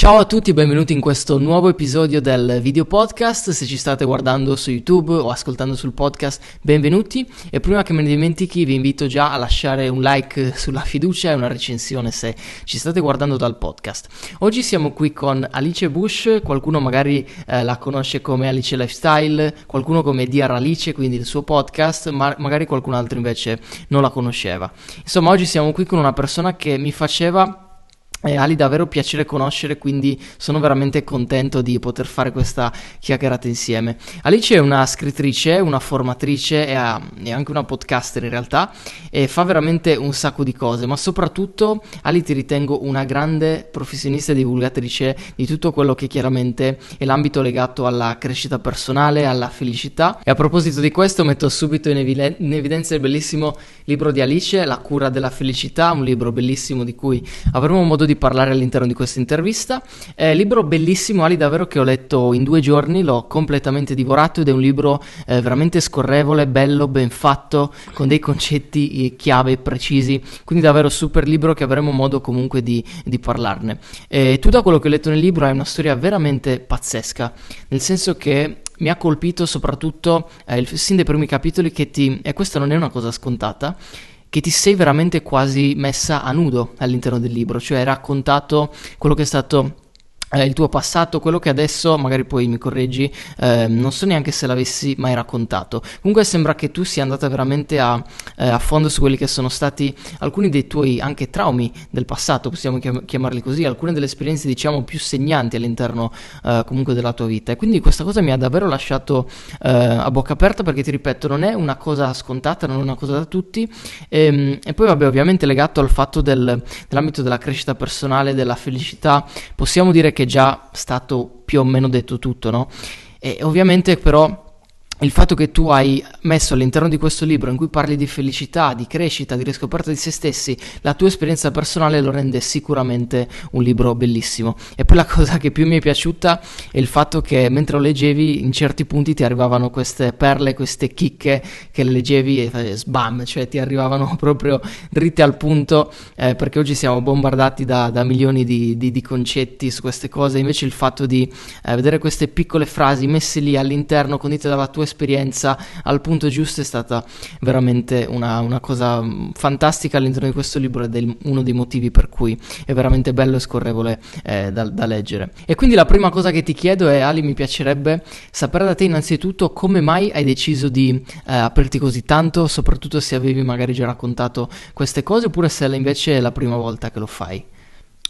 Ciao a tutti e benvenuti in questo nuovo episodio del video podcast. Se ci state guardando su YouTube o ascoltando sul podcast, benvenuti. E prima che me ne dimentichi, vi invito già a lasciare un like sulla fiducia e una recensione se ci state guardando dal podcast. Oggi siamo qui con Alice Bush, qualcuno magari eh, la conosce come Alice Lifestyle, qualcuno come Diar Alice, quindi il suo podcast, ma magari qualcun altro invece non la conosceva. Insomma, oggi siamo qui con una persona che mi faceva è Ali davvero piacere conoscere, quindi sono veramente contento di poter fare questa chiacchierata insieme. Alice è una scrittrice, una formatrice e, anche una podcaster in realtà e fa veramente un sacco di cose, ma soprattutto Ali ti ritengo una grande professionista e divulgatrice di tutto quello che chiaramente è l'ambito legato alla crescita personale, alla felicità. E a proposito di questo metto subito in, eviden- in evidenza il bellissimo libro di Alice, La cura della felicità, un libro bellissimo di cui avremo modo di di parlare all'interno di questa intervista. È un libro bellissimo, Ali, davvero che ho letto in due giorni, l'ho completamente divorato ed è un libro eh, veramente scorrevole, bello, ben fatto, con dei concetti eh, chiave precisi, quindi davvero super libro che avremo modo comunque di, di parlarne. E tu da quello che ho letto nel libro hai una storia veramente pazzesca, nel senso che mi ha colpito soprattutto eh, il, sin dai primi capitoli che ti, e questa non è una cosa scontata, che ti sei veramente quasi messa a nudo all'interno del libro, cioè raccontato quello che è stato eh, il tuo passato, quello che adesso, magari poi mi correggi, eh, non so neanche se l'avessi mai raccontato. Comunque sembra che tu sia andata veramente a, eh, a, fondo su quelli che sono stati alcuni dei tuoi anche traumi del passato, possiamo chiamarli così, alcune delle esperienze diciamo più segnanti all'interno eh, comunque della tua vita. E quindi questa cosa mi ha davvero lasciato eh, a bocca aperta perché ti ripeto, non è una cosa scontata, non è una cosa da tutti. E, ehm, e poi vabbè, ovviamente legato al fatto del, dell'ambito della crescita personale, della felicità, possiamo dire che che è già stato più o meno detto tutto, no? E ovviamente però il fatto che tu hai messo all'interno di questo libro in cui parli di felicità, di crescita, di riscoperta di se stessi, la tua esperienza personale lo rende sicuramente un libro bellissimo. E poi la cosa che più mi è piaciuta è il fatto che mentre lo leggevi in certi punti ti arrivavano queste perle, queste chicche che le leggevi e sbam, cioè ti arrivavano proprio dritte al punto eh, perché oggi siamo bombardati da, da milioni di, di, di, concetti su queste cose, invece il fatto di eh, vedere queste piccole frasi messe lì all'interno condite dalla tua esperienza al punto giusto è stata veramente una, una cosa fantastica all'interno di questo libro ed è uno dei motivi per cui è veramente bello e scorrevole eh, da, da leggere. E quindi la prima cosa che ti chiedo è, Ali, mi piacerebbe sapere da te innanzitutto come mai hai deciso di eh, aprirti così tanto, soprattutto se avevi magari già raccontato queste cose oppure se invece è la prima volta che lo fai.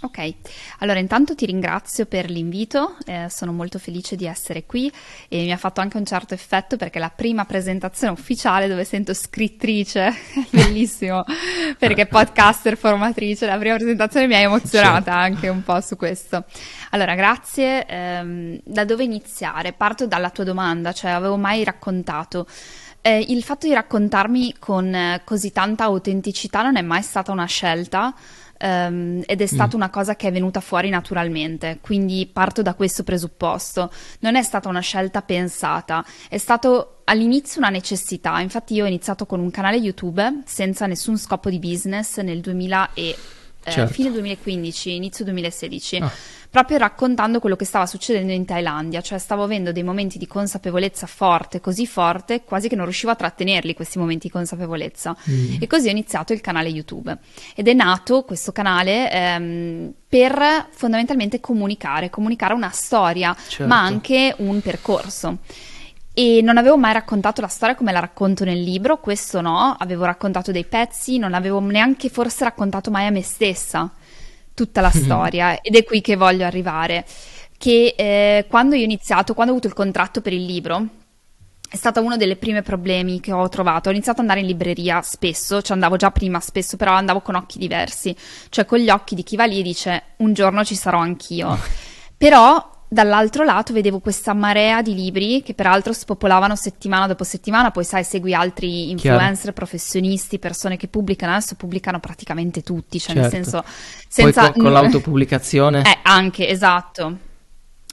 Ok, allora intanto ti ringrazio per l'invito, eh, sono molto felice di essere qui e mi ha fatto anche un certo effetto perché la prima presentazione ufficiale dove sento scrittrice, bellissimo, perché podcaster, formatrice, la prima presentazione mi ha emozionata anche un po' su questo. Allora, grazie, ehm, da dove iniziare? Parto dalla tua domanda, cioè avevo mai raccontato. Eh, il fatto di raccontarmi con eh, così tanta autenticità non è mai stata una scelta um, ed è stata mm. una cosa che è venuta fuori naturalmente, quindi parto da questo presupposto. Non è stata una scelta pensata, è stato all'inizio una necessità. Infatti io ho iniziato con un canale YouTube senza nessun scopo di business nel 2000 e certo. fine 2015, inizio 2016. Ah proprio raccontando quello che stava succedendo in Thailandia, cioè stavo avendo dei momenti di consapevolezza forte, così forte, quasi che non riuscivo a trattenerli questi momenti di consapevolezza. Mm. E così ho iniziato il canale YouTube. Ed è nato questo canale ehm, per fondamentalmente comunicare, comunicare una storia, certo. ma anche un percorso. E non avevo mai raccontato la storia come la racconto nel libro, questo no, avevo raccontato dei pezzi, non avevo neanche forse raccontato mai a me stessa tutta la mhm. storia ed è qui che voglio arrivare. Che eh, quando io ho iniziato, quando ho avuto il contratto per il libro, è stato uno dei primi problemi che ho trovato. Ho iniziato ad andare in libreria spesso, cioè andavo già prima spesso, però andavo con occhi diversi, cioè con gli occhi di chi va lì e dice un giorno ci sarò anch'io. però dall'altro lato vedevo questa marea di libri che peraltro spopolavano settimana dopo settimana, poi sai, segui altri influencer, Chiaro. professionisti, persone che pubblicano, adesso pubblicano praticamente tutti, cioè certo. nel senso... Senza... Poi con, con l'autopubblicazione. Eh, anche, esatto.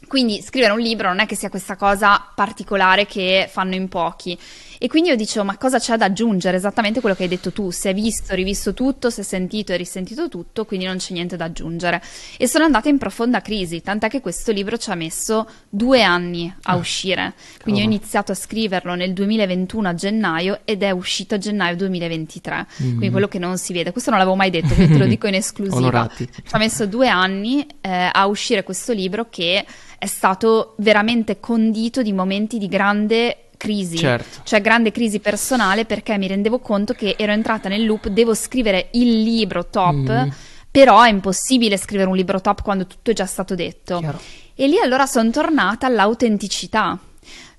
Quindi scrivere un libro non è che sia questa cosa particolare che fanno in pochi. E quindi io dicevo, ma cosa c'è da aggiungere? Esattamente quello che hai detto tu, si è visto, rivisto tutto, si è sentito e risentito tutto, quindi non c'è niente da aggiungere. E sono andata in profonda crisi, tant'è che questo libro ci ha messo due anni a ah, uscire. Quindi cavolo. ho iniziato a scriverlo nel 2021 a gennaio ed è uscito a gennaio 2023. Mm-hmm. Quindi quello che non si vede. Questo non l'avevo mai detto, quindi te lo dico in esclusiva. Onorati. Ci ha messo due anni eh, a uscire questo libro che è stato veramente condito di momenti di grande crisi, certo. cioè grande crisi personale perché mi rendevo conto che ero entrata nel loop, devo scrivere il libro top, mm. però è impossibile scrivere un libro top quando tutto è già stato detto. Chiaro. E lì allora sono tornata all'autenticità.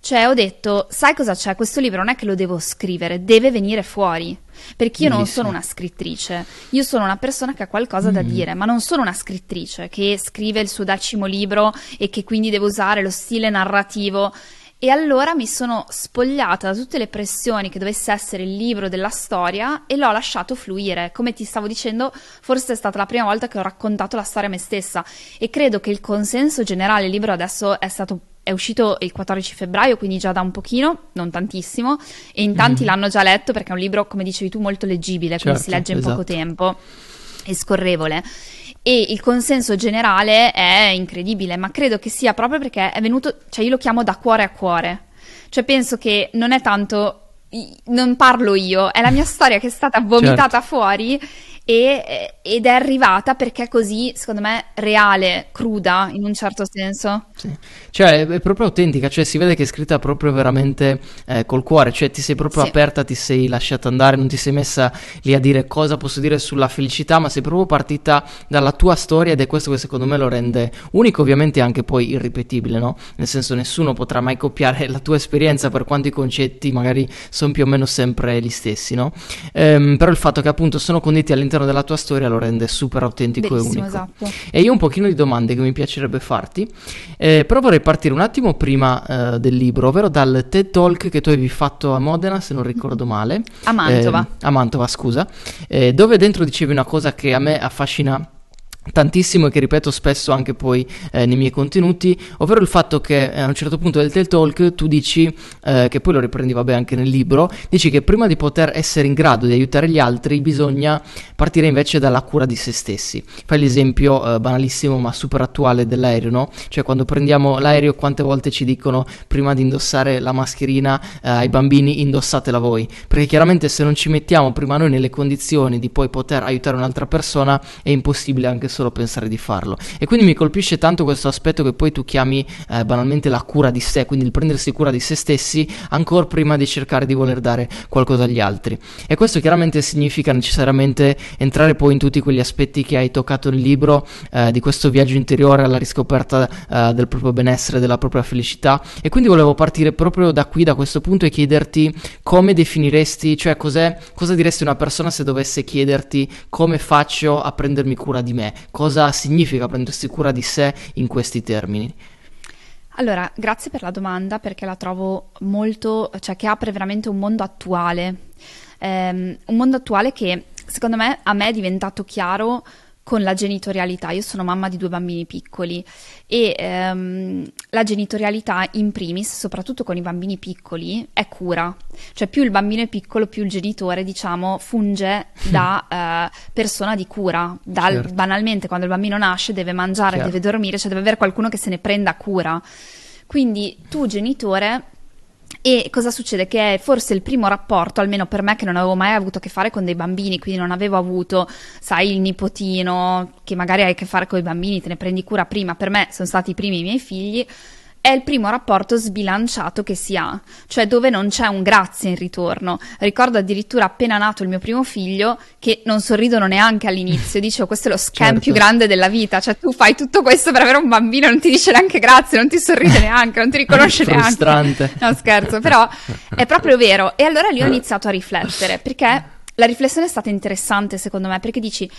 Cioè ho detto, sai cosa c'è? Questo libro non è che lo devo scrivere, deve venire fuori. Perché io Bellissimo. non sono una scrittrice, io sono una persona che ha qualcosa mm. da dire, ma non sono una scrittrice che scrive il suo decimo libro e che quindi deve usare lo stile narrativo. E allora mi sono spogliata da tutte le pressioni che dovesse essere il libro della storia e l'ho lasciato fluire. Come ti stavo dicendo, forse è stata la prima volta che ho raccontato la storia a me stessa e credo che il consenso generale, il libro adesso è stato è uscito il 14 febbraio, quindi già da un pochino, non tantissimo, e in tanti mm. l'hanno già letto perché è un libro, come dicevi tu, molto leggibile, certo, quindi si legge in esatto. poco tempo e scorrevole e il consenso generale è incredibile, ma credo che sia proprio perché è venuto, cioè io lo chiamo da cuore a cuore. Cioè penso che non è tanto non parlo io, è la mia storia che è stata vomitata certo. fuori e, ed è arrivata perché è così, secondo me, reale, cruda in un certo senso. Sì. Cioè, è proprio autentica, cioè si vede che è scritta proprio veramente eh, col cuore, cioè ti sei proprio sì. aperta, ti sei lasciata andare, non ti sei messa lì a dire cosa posso dire sulla felicità, ma sei proprio partita dalla tua storia ed è questo che secondo me lo rende unico, ovviamente anche poi irripetibile, no? Nel senso nessuno potrà mai copiare la tua esperienza per quanto i concetti magari sono più o meno sempre gli stessi, no? Ehm, però il fatto che appunto sono conditi all'interno all'interno della tua storia lo rende super autentico Bellissimo, e unico. Esatto. E io ho un pochino di domande che mi piacerebbe farti, eh, però vorrei partire un attimo prima eh, del libro, ovvero dal TED Talk che tu avevi fatto a Modena, se non ricordo male. A Mantova. Eh, a Mantova, scusa, eh, dove dentro dicevi una cosa che a me affascina tantissimo e che ripeto spesso anche poi eh, nei miei contenuti, ovvero il fatto che eh, a un certo punto del TED Talk tu dici, eh, che poi lo riprendi vabbè anche nel libro, dici che prima di poter essere in grado di aiutare gli altri bisogna partire invece dalla cura di se stessi. Fai l'esempio eh, banalissimo ma super attuale dell'aereo, no? Cioè quando prendiamo l'aereo quante volte ci dicono prima di indossare la mascherina eh, ai bambini indossatela voi, perché chiaramente se non ci mettiamo prima noi nelle condizioni di poi poter aiutare un'altra persona è impossibile anche solo pensare di farlo. E quindi mi colpisce tanto questo aspetto che poi tu chiami eh, banalmente la cura di sé, quindi il prendersi cura di se stessi ancora prima di cercare di voler dare qualcosa agli altri. E questo chiaramente significa necessariamente entrare poi in tutti quegli aspetti che hai toccato nel libro, eh, di questo viaggio interiore alla riscoperta eh, del proprio benessere, della propria felicità. E quindi volevo partire proprio da qui, da questo punto, e chiederti come definiresti, cioè cosa diresti una persona se dovesse chiederti come faccio a prendermi cura di me, cosa significa prendersi cura di sé in questi termini? Allora, grazie per la domanda perché la trovo molto, cioè che apre veramente un mondo attuale, um, un mondo attuale che secondo me a me è diventato chiaro con la genitorialità. Io sono mamma di due bambini piccoli e ehm, la genitorialità in primis, soprattutto con i bambini piccoli, è cura. Cioè più il bambino è piccolo, più il genitore, diciamo, funge da eh, persona di cura. Dal, certo. Banalmente, quando il bambino nasce deve mangiare, certo. deve dormire, cioè deve avere qualcuno che se ne prenda cura. Quindi tu genitore e cosa succede? Che è forse il primo rapporto, almeno per me che non avevo mai avuto a che fare con dei bambini, quindi non avevo avuto, sai, il nipotino che magari hai a che fare con i bambini, te ne prendi cura prima, per me sono stati i primi miei figli, è il primo rapporto sbilanciato che si ha, cioè dove non c'è un grazie in ritorno. Ricordo addirittura appena nato il mio primo figlio che non sorridono neanche all'inizio, dicevo questo è lo scam certo. più grande della vita, cioè tu fai tutto questo per avere un bambino, non ti dice neanche grazie, non ti sorride neanche, non ti riconosce neanche. No scherzo, però è proprio vero. E allora lì ho iniziato a riflettere, perché la riflessione è stata interessante secondo me, perché dici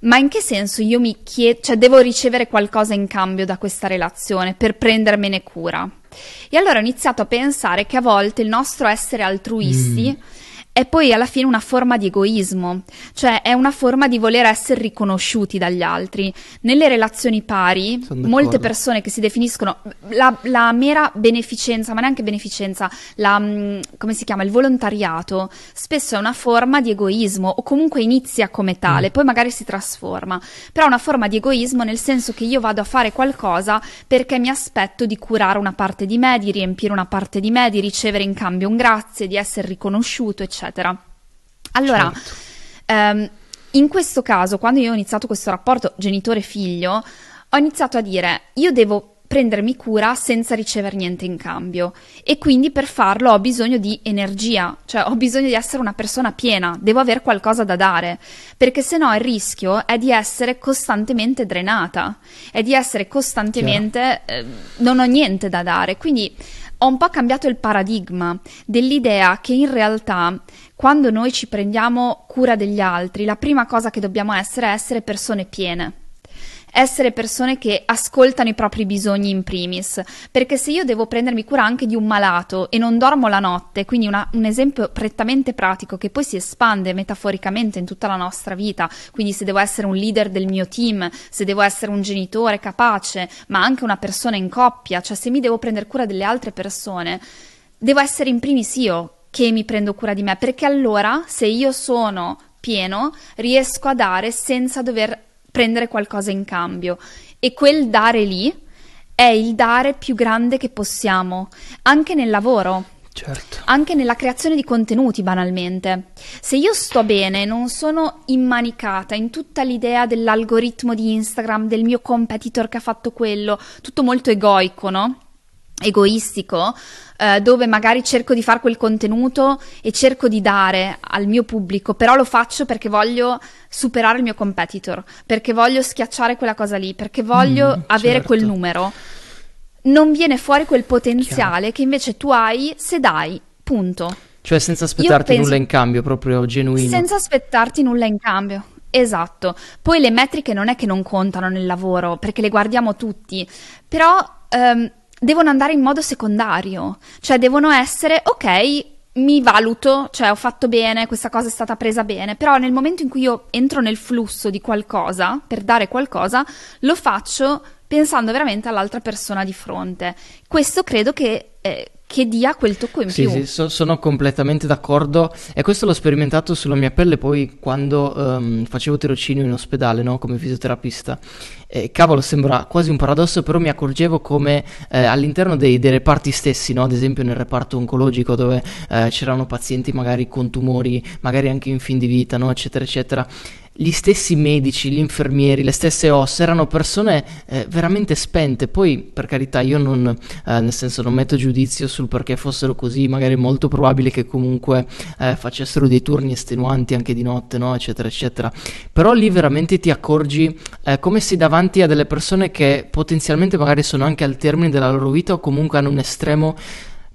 ma in che senso io mi chiedo, cioè devo ricevere qualcosa in cambio da questa relazione per prendermene cura? E allora ho iniziato a pensare che a volte il nostro essere altruisti mm. È poi alla fine una forma di egoismo, cioè è una forma di voler essere riconosciuti dagli altri. Nelle relazioni pari, molte persone che si definiscono la, la, mera beneficenza, ma neanche beneficenza, la, mm, come si chiama, il volontariato, spesso è una forma di egoismo o comunque inizia come tale, mm. poi magari si trasforma, però è una forma di egoismo nel senso che io vado a fare qualcosa perché mi aspetto di curare una parte di me, di riempire una parte di me, di ricevere in cambio un grazie, di essere riconosciuto, eccetera. Allora, certo. ehm, in questo caso, quando io ho iniziato questo rapporto genitore-figlio, ho iniziato a dire io devo prendermi cura senza ricevere niente in cambio. E quindi per farlo ho bisogno di energia, cioè ho bisogno di essere una persona piena, devo avere qualcosa da dare, perché se no il rischio è di essere costantemente drenata, è di essere costantemente eh, non ho niente da dare, quindi ho un po' cambiato il paradigma dell'idea che in realtà quando noi ci prendiamo cura degli altri, la prima cosa che dobbiamo essere è essere persone piene essere persone che ascoltano i propri bisogni in primis, perché se io devo prendermi cura anche di un malato e non dormo la notte, quindi una, un esempio prettamente pratico che poi si espande metaforicamente in tutta la nostra vita, quindi se devo essere un leader del mio team, se devo essere un genitore capace, ma anche una persona in coppia, cioè se mi devo prendere cura delle altre persone, devo essere in primis io che mi prendo cura di me, perché allora se io sono pieno riesco a dare senza dover prendere qualcosa in cambio e quel dare lì è il dare più grande che possiamo, anche nel lavoro. Certo. Anche nella creazione di contenuti, banalmente. Se io sto bene, non sono immanicata in tutta l'idea dell'algoritmo di Instagram, del mio competitor che ha fatto quello, tutto molto egoico, no? Egoistico, eh, dove magari cerco di fare quel contenuto e cerco di dare al mio pubblico, però lo faccio perché voglio superare il mio competitor, perché voglio schiacciare quella cosa lì, perché voglio mm, avere certo. quel numero. Non viene fuori quel potenziale Chiaro. che invece tu hai se dai, punto. Cioè senza aspettarti penso... nulla in cambio, proprio genuino. Senza aspettarti nulla in cambio. Esatto. Poi le metriche non è che non contano nel lavoro, perché le guardiamo tutti, però um, devono andare in modo secondario, cioè devono essere ok, mi valuto, cioè ho fatto bene, questa cosa è stata presa bene, però nel momento in cui io entro nel flusso di qualcosa, per dare qualcosa, lo faccio pensando veramente all'altra persona di fronte. Questo credo che eh, che dia quel tocco in sì, più. Sì, so, sono completamente d'accordo e questo l'ho sperimentato sulla mia pelle poi quando um, facevo tirocinio in ospedale, no? come fisioterapista. E, cavolo, sembra quasi un paradosso, però mi accorgevo come eh, all'interno dei, dei, reparti stessi, no? ad esempio nel reparto oncologico dove eh, c'erano pazienti magari con tumori, magari anche in fin di vita, no? eccetera, eccetera gli stessi medici, gli infermieri, le stesse ossa erano persone eh, veramente spente. Poi, per carità, io non, eh, nel senso, non metto giudizio sul perché fossero così, magari è molto probabile che comunque eh, facessero dei turni estenuanti anche di notte, no? eccetera, eccetera. Però lì veramente ti accorgi eh, come sei davanti a delle persone che potenzialmente magari sono anche al termine della loro vita o comunque hanno un estremo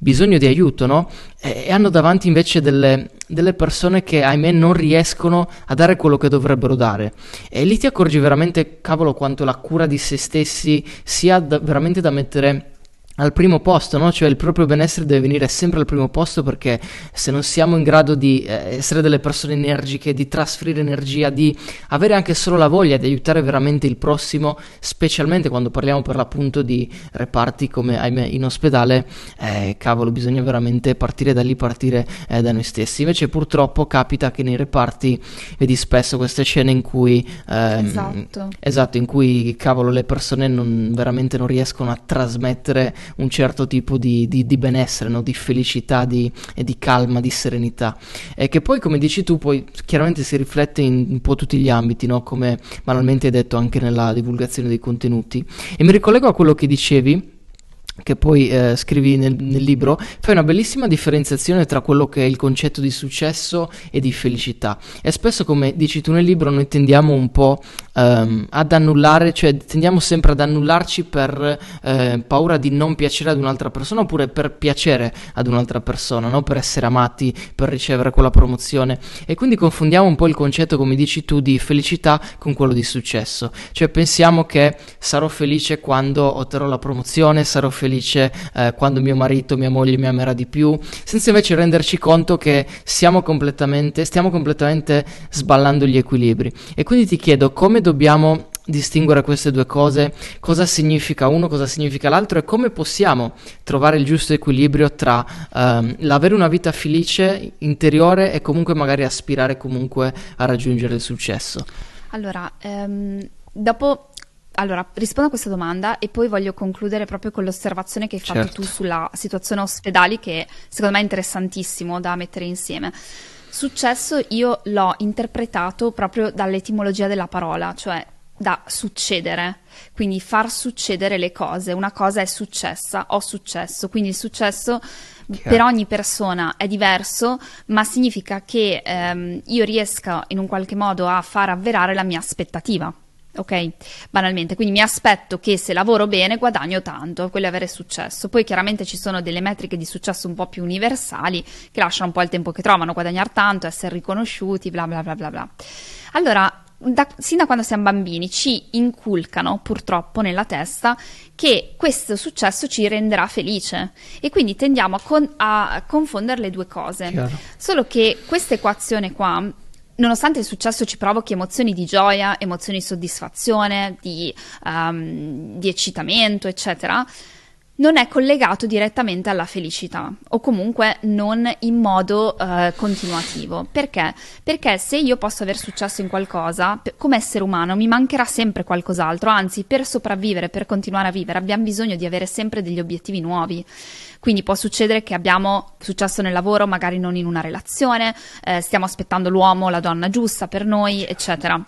bisogno di aiuto, no? E, hanno davanti invece delle, delle, persone che, ahimè, non riescono a dare quello che dovrebbero dare. E lì ti accorgi veramente, cavolo, quanto la cura di se stessi sia da, veramente da mettere al primo posto, no? cioè il proprio benessere deve venire sempre al primo posto perché se non siamo in grado di eh, essere delle persone energiche, di trasferire energia, di avere anche solo la voglia di aiutare veramente il prossimo, specialmente quando parliamo per l'appunto di reparti come ahimè in ospedale, eh, cavolo, bisogna veramente partire da lì, partire eh, da noi stessi. Invece purtroppo capita che nei reparti vedi spesso queste scene in cui ehm, esatto. esatto, in cui cavolo le persone non, veramente non riescono a trasmettere un certo tipo di, di, di benessere, no? di felicità di, di calma, di serenità. E che poi, come dici tu, poi chiaramente si riflette in un po' tutti gli ambiti, no? come banalmente hai detto anche nella divulgazione dei contenuti. E mi ricollego a quello che dicevi che poi eh, scrivi nel, nel, libro, fai una bellissima differenziazione tra quello che è il concetto di successo e di felicità. E spesso, come dici tu nel libro, noi tendiamo un po' ehm, ad annullare, cioè tendiamo sempre ad annullarci per eh, paura di non piacere ad un'altra persona oppure per piacere ad un'altra persona, no? per essere amati, per ricevere quella promozione. E quindi confondiamo un po' il concetto, come dici tu, di felicità con quello di successo. Cioè pensiamo che sarò felice quando otterrò la promozione, sarò felice felice eh, quando mio marito, mia moglie mi amerà di più, senza invece renderci conto che siamo completamente, stiamo completamente sballando gli equilibri. E quindi ti chiedo come dobbiamo distinguere queste due cose, cosa significa uno, cosa significa l'altro e come possiamo trovare il giusto equilibrio tra ehm, l'avere una vita felice interiore e comunque magari aspirare comunque a raggiungere il successo. Allora, ehm, dopo allora, rispondo a questa domanda e poi voglio concludere proprio con l'osservazione che hai fatto Certo. tu sulla situazione ospedali, che secondo me è interessantissimo da mettere insieme. Successo io l'ho interpretato proprio dall'etimologia della parola, cioè da succedere, quindi far succedere le cose. Una cosa è successa, ho successo, quindi il successo Chiaro. per ogni persona è diverso, ma significa che ehm, io riesca in un qualche modo a far avverare la mia aspettativa. Ok, banalmente, quindi mi aspetto che se lavoro bene guadagno tanto, quello è avere successo. Poi chiaramente ci sono delle metriche di successo un po' più universali che lasciano un po' il tempo che trovano, guadagnare tanto, essere riconosciuti, bla bla bla bla bla. Allora, da, sin da quando siamo bambini ci inculcano purtroppo nella testa che questo successo ci renderà felice e quindi tendiamo a, con- a confondere le due cose. Chiaro. Solo che questa equazione qua, nonostante il successo ci provochi emozioni di gioia, emozioni di soddisfazione, di, ehm, di eccitamento, eccetera, non è collegato direttamente alla felicità o comunque non in modo eh, continuativo. Perché? Perché se io posso aver successo in qualcosa, p- come essere umano mi mancherà sempre qualcos'altro, anzi per sopravvivere, per continuare a vivere, abbiamo bisogno di avere sempre degli obiettivi nuovi. Quindi può succedere che abbiamo successo nel lavoro, magari non in una relazione, eh, stiamo aspettando l'uomo la donna giusta per noi, eccetera.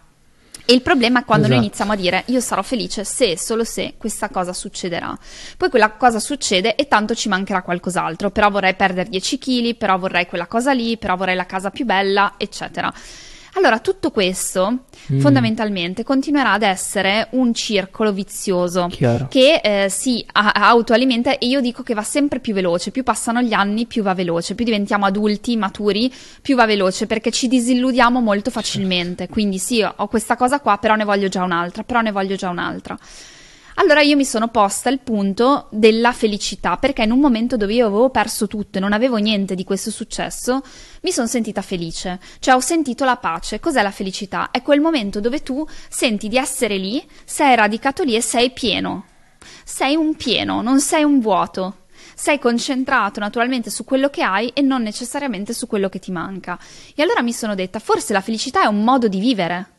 E il problema è quando noi Esatto. iniziamo a dire io sarò felice se e solo se questa cosa succederà. Poi quella cosa succede e tanto ci mancherà qualcos'altro, però vorrei perdere 10 kg, però vorrei quella cosa lì, però vorrei la casa più bella, eccetera. Allora, tutto questo Mm. fondamentalmente continuerà ad essere un circolo vizioso Chiaro. che eh, si autoalimenta e io dico che va sempre più veloce, più passano gli anni più va veloce, più diventiamo adulti, maturi, più va veloce perché ci disilludiamo molto facilmente, quindi sì, ho questa cosa qua, però ne voglio già un'altra, però ne voglio già un'altra. Allora io mi sono posta il punto della felicità, perché in un momento dove io avevo perso tutto e non avevo niente di questo successo, mi sono sentita felice, cioè ho sentito la pace. Cos'è la felicità? È quel momento dove tu senti di essere lì, sei radicato lì e sei pieno. Sei un pieno, non sei un vuoto. Sei concentrato naturalmente su quello che hai e non necessariamente su quello che ti manca. E allora mi sono detta, forse la felicità è un modo di vivere.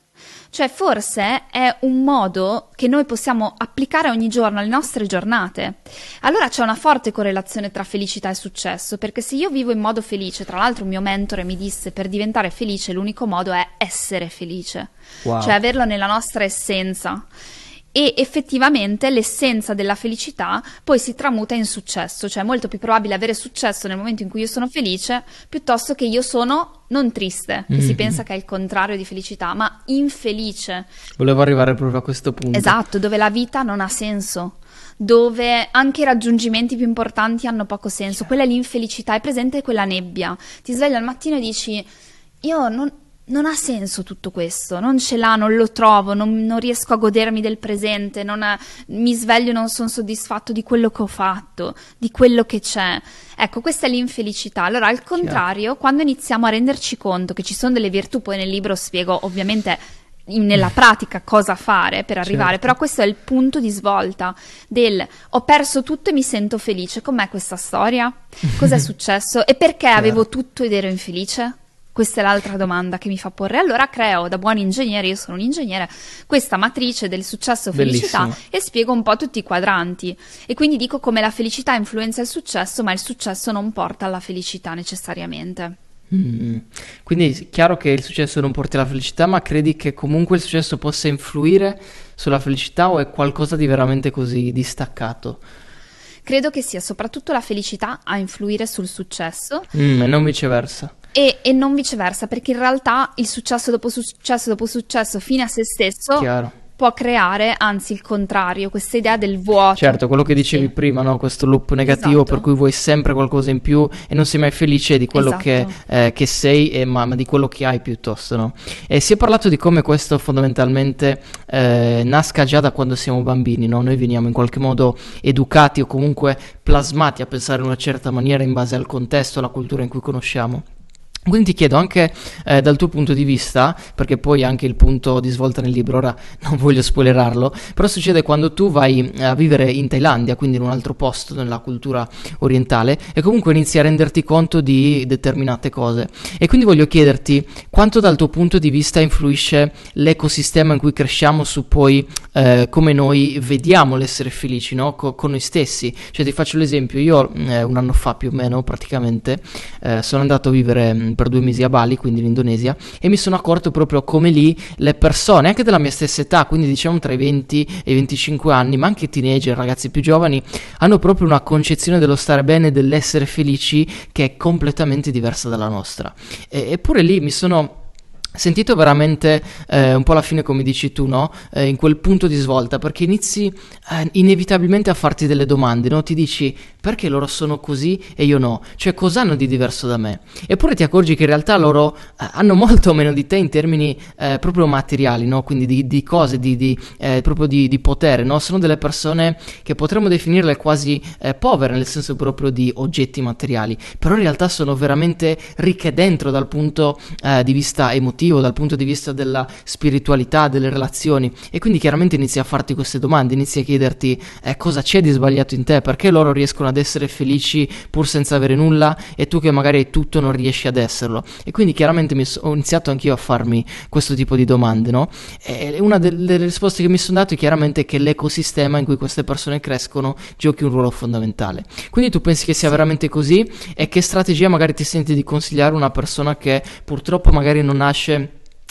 Cioè, forse è un modo che noi possiamo applicare ogni giorno alle nostre giornate. Allora c'è una forte correlazione tra felicità e successo, perché se io vivo in modo felice, tra l'altro un mio mentore mi disse per diventare felice l'unico modo è essere felice, Wow. cioè averlo nella nostra essenza. E effettivamente l'essenza della felicità poi si tramuta in successo, cioè è molto più probabile avere successo nel momento in cui io sono felice piuttosto che io sono non triste, che si Mhm. pensa che è il contrario di felicità, ma infelice. Volevo arrivare proprio a questo punto. Esatto, dove la vita non ha senso, dove anche i raggiungimenti più importanti hanno poco senso. Quella è l'infelicità, è presente quella nebbia. Ti svegli al mattino e dici: Io non, non ha senso tutto questo, non ce l'ha, non lo trovo, non, non riesco a godermi del presente, non ha- mi sveglio e non sono soddisfatto di quello che ho fatto, di quello che c'è. Ecco, questa è l'infelicità. Allora, al contrario, quando iniziamo a renderci conto che ci sono delle virtù, poi nel libro spiego ovviamente in- nella pratica cosa fare per arrivare, Certo. però questo è il punto di svolta del ho perso tutto e mi sento felice. Com'è questa storia? Cos'è successo? E perché Chiaro. avevo tutto ed ero infelice? Questa è l'altra domanda che mi fa porre. Allora creo, da buon ingegnere, io sono un ingegnere, questa matrice del successo felicità Bellissimo. e spiego un po' tutti i quadranti. E quindi dico come la felicità influenza il successo, ma il successo non porta alla felicità necessariamente. Mm. Quindi è chiaro che il successo non porti alla felicità, ma credi che comunque il successo possa influire sulla felicità o è qualcosa di veramente così distaccato? Credo che sia soprattutto la felicità a influire sul successo Mm, e non viceversa. E, e non viceversa, perché in realtà il successo dopo successo dopo successo fine a se stesso Chiaro. può creare anzi il contrario, questa idea del vuoto. Certo, quello che dicevi sì. prima, no? questo loop negativo esatto. per cui vuoi sempre qualcosa in più e non sei mai felice di quello esatto. che, eh, che, sei, e, ma, ma, di quello che hai piuttosto. No? E si è parlato di come questo fondamentalmente eh, nasca già da quando siamo bambini, no? noi veniamo in qualche modo educati o comunque plasmati a pensare in una certa maniera in base al contesto, alla cultura in cui conosciamo. Quindi ti chiedo anche eh, dal tuo punto di vista, perché poi anche il punto di svolta nel libro, ora non voglio spoilerarlo, però succede quando tu vai a vivere in Thailandia, quindi in un altro posto nella cultura orientale, e comunque inizi a renderti conto di determinate cose. E quindi voglio chiederti quanto dal tuo punto di vista influisce l'ecosistema in cui cresciamo su poi eh, come noi vediamo l'essere felici no? Co- con noi stessi. Cioè ti faccio l'esempio, io eh, un anno fa più o meno praticamente eh, sono andato a vivere per due mesi a Bali, quindi in Indonesia, e mi sono accorto proprio come lì le persone, anche della mia stessa età, quindi diciamo tra i 20 e i 25 anni, ma anche teenager, ragazzi più giovani, hanno proprio una concezione dello stare bene, dell'essere felici che è completamente diversa dalla nostra. E, eppure lì mi sono sentito veramente eh, un po' alla fine come dici tu, no? Eh, in quel punto di svolta, perché inizi eh, inevitabilmente a farti delle domande, no? Ti dici perché loro sono così e io no? Cioè cosa hanno di diverso da me? Eppure ti accorgi che in realtà loro eh, hanno molto meno di te in termini eh, proprio materiali, no? Quindi di, di cose, di, di eh, proprio di, di, potere, no? Sono delle persone che potremmo definirle quasi povere nel senso proprio di oggetti materiali, però in realtà sono veramente ricche dentro dal punto di vista emotivo emotivo, dal punto di vista della spiritualità, delle relazioni. E quindi chiaramente inizi a farti queste domande, inizi a chiederti eh, cosa c'è di sbagliato in te, perché loro riescono ad essere felici pur senza avere nulla e tu che magari hai tutto non riesci ad esserlo? E quindi chiaramente ho iniziato anch'io a farmi questo tipo di domande, no? E una delle, delle risposte che mi sono dato è chiaramente che l'ecosistema in cui queste persone crescono giochi un ruolo fondamentale. Quindi tu pensi che sia veramente così? E che strategia magari ti senti di consigliare a una persona che purtroppo magari non nasce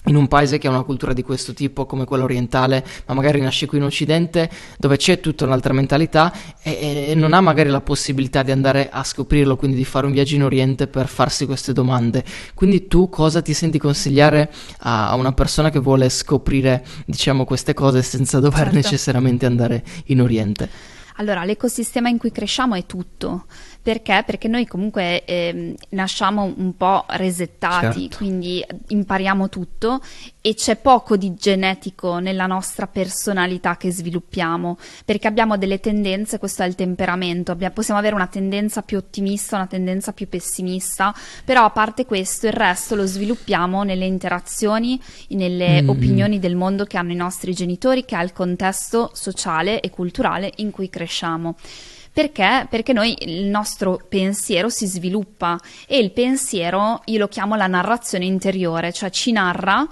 in un paese che ha una cultura di questo tipo come quella orientale, ma magari nasce qui in Occidente dove c'è tutta un'altra mentalità e, e, non ha magari la possibilità di andare a scoprirlo, quindi di fare un viaggio in Oriente per farsi queste domande. Quindi tu cosa ti senti consigliare a, a una persona che vuole scoprire, diciamo, queste cose senza dover certo. necessariamente andare in Oriente? Allora, l'ecosistema in cui cresciamo è tutto. Perché? Perché noi comunque eh, nasciamo un po' resettati, certo. quindi impariamo tutto e c'è poco di genetico nella nostra personalità che sviluppiamo, perché abbiamo delle tendenze, questo è il temperamento, abbiamo, possiamo avere una tendenza più ottimista, una tendenza più pessimista, però a parte questo il resto lo sviluppiamo nelle interazioni, nelle mm. opinioni del mondo che hanno i nostri genitori, che ha il contesto sociale e culturale in cui cresciamo. Perché? Perché noi il nostro pensiero si sviluppa e il pensiero io lo chiamo la narrazione interiore, cioè ci narra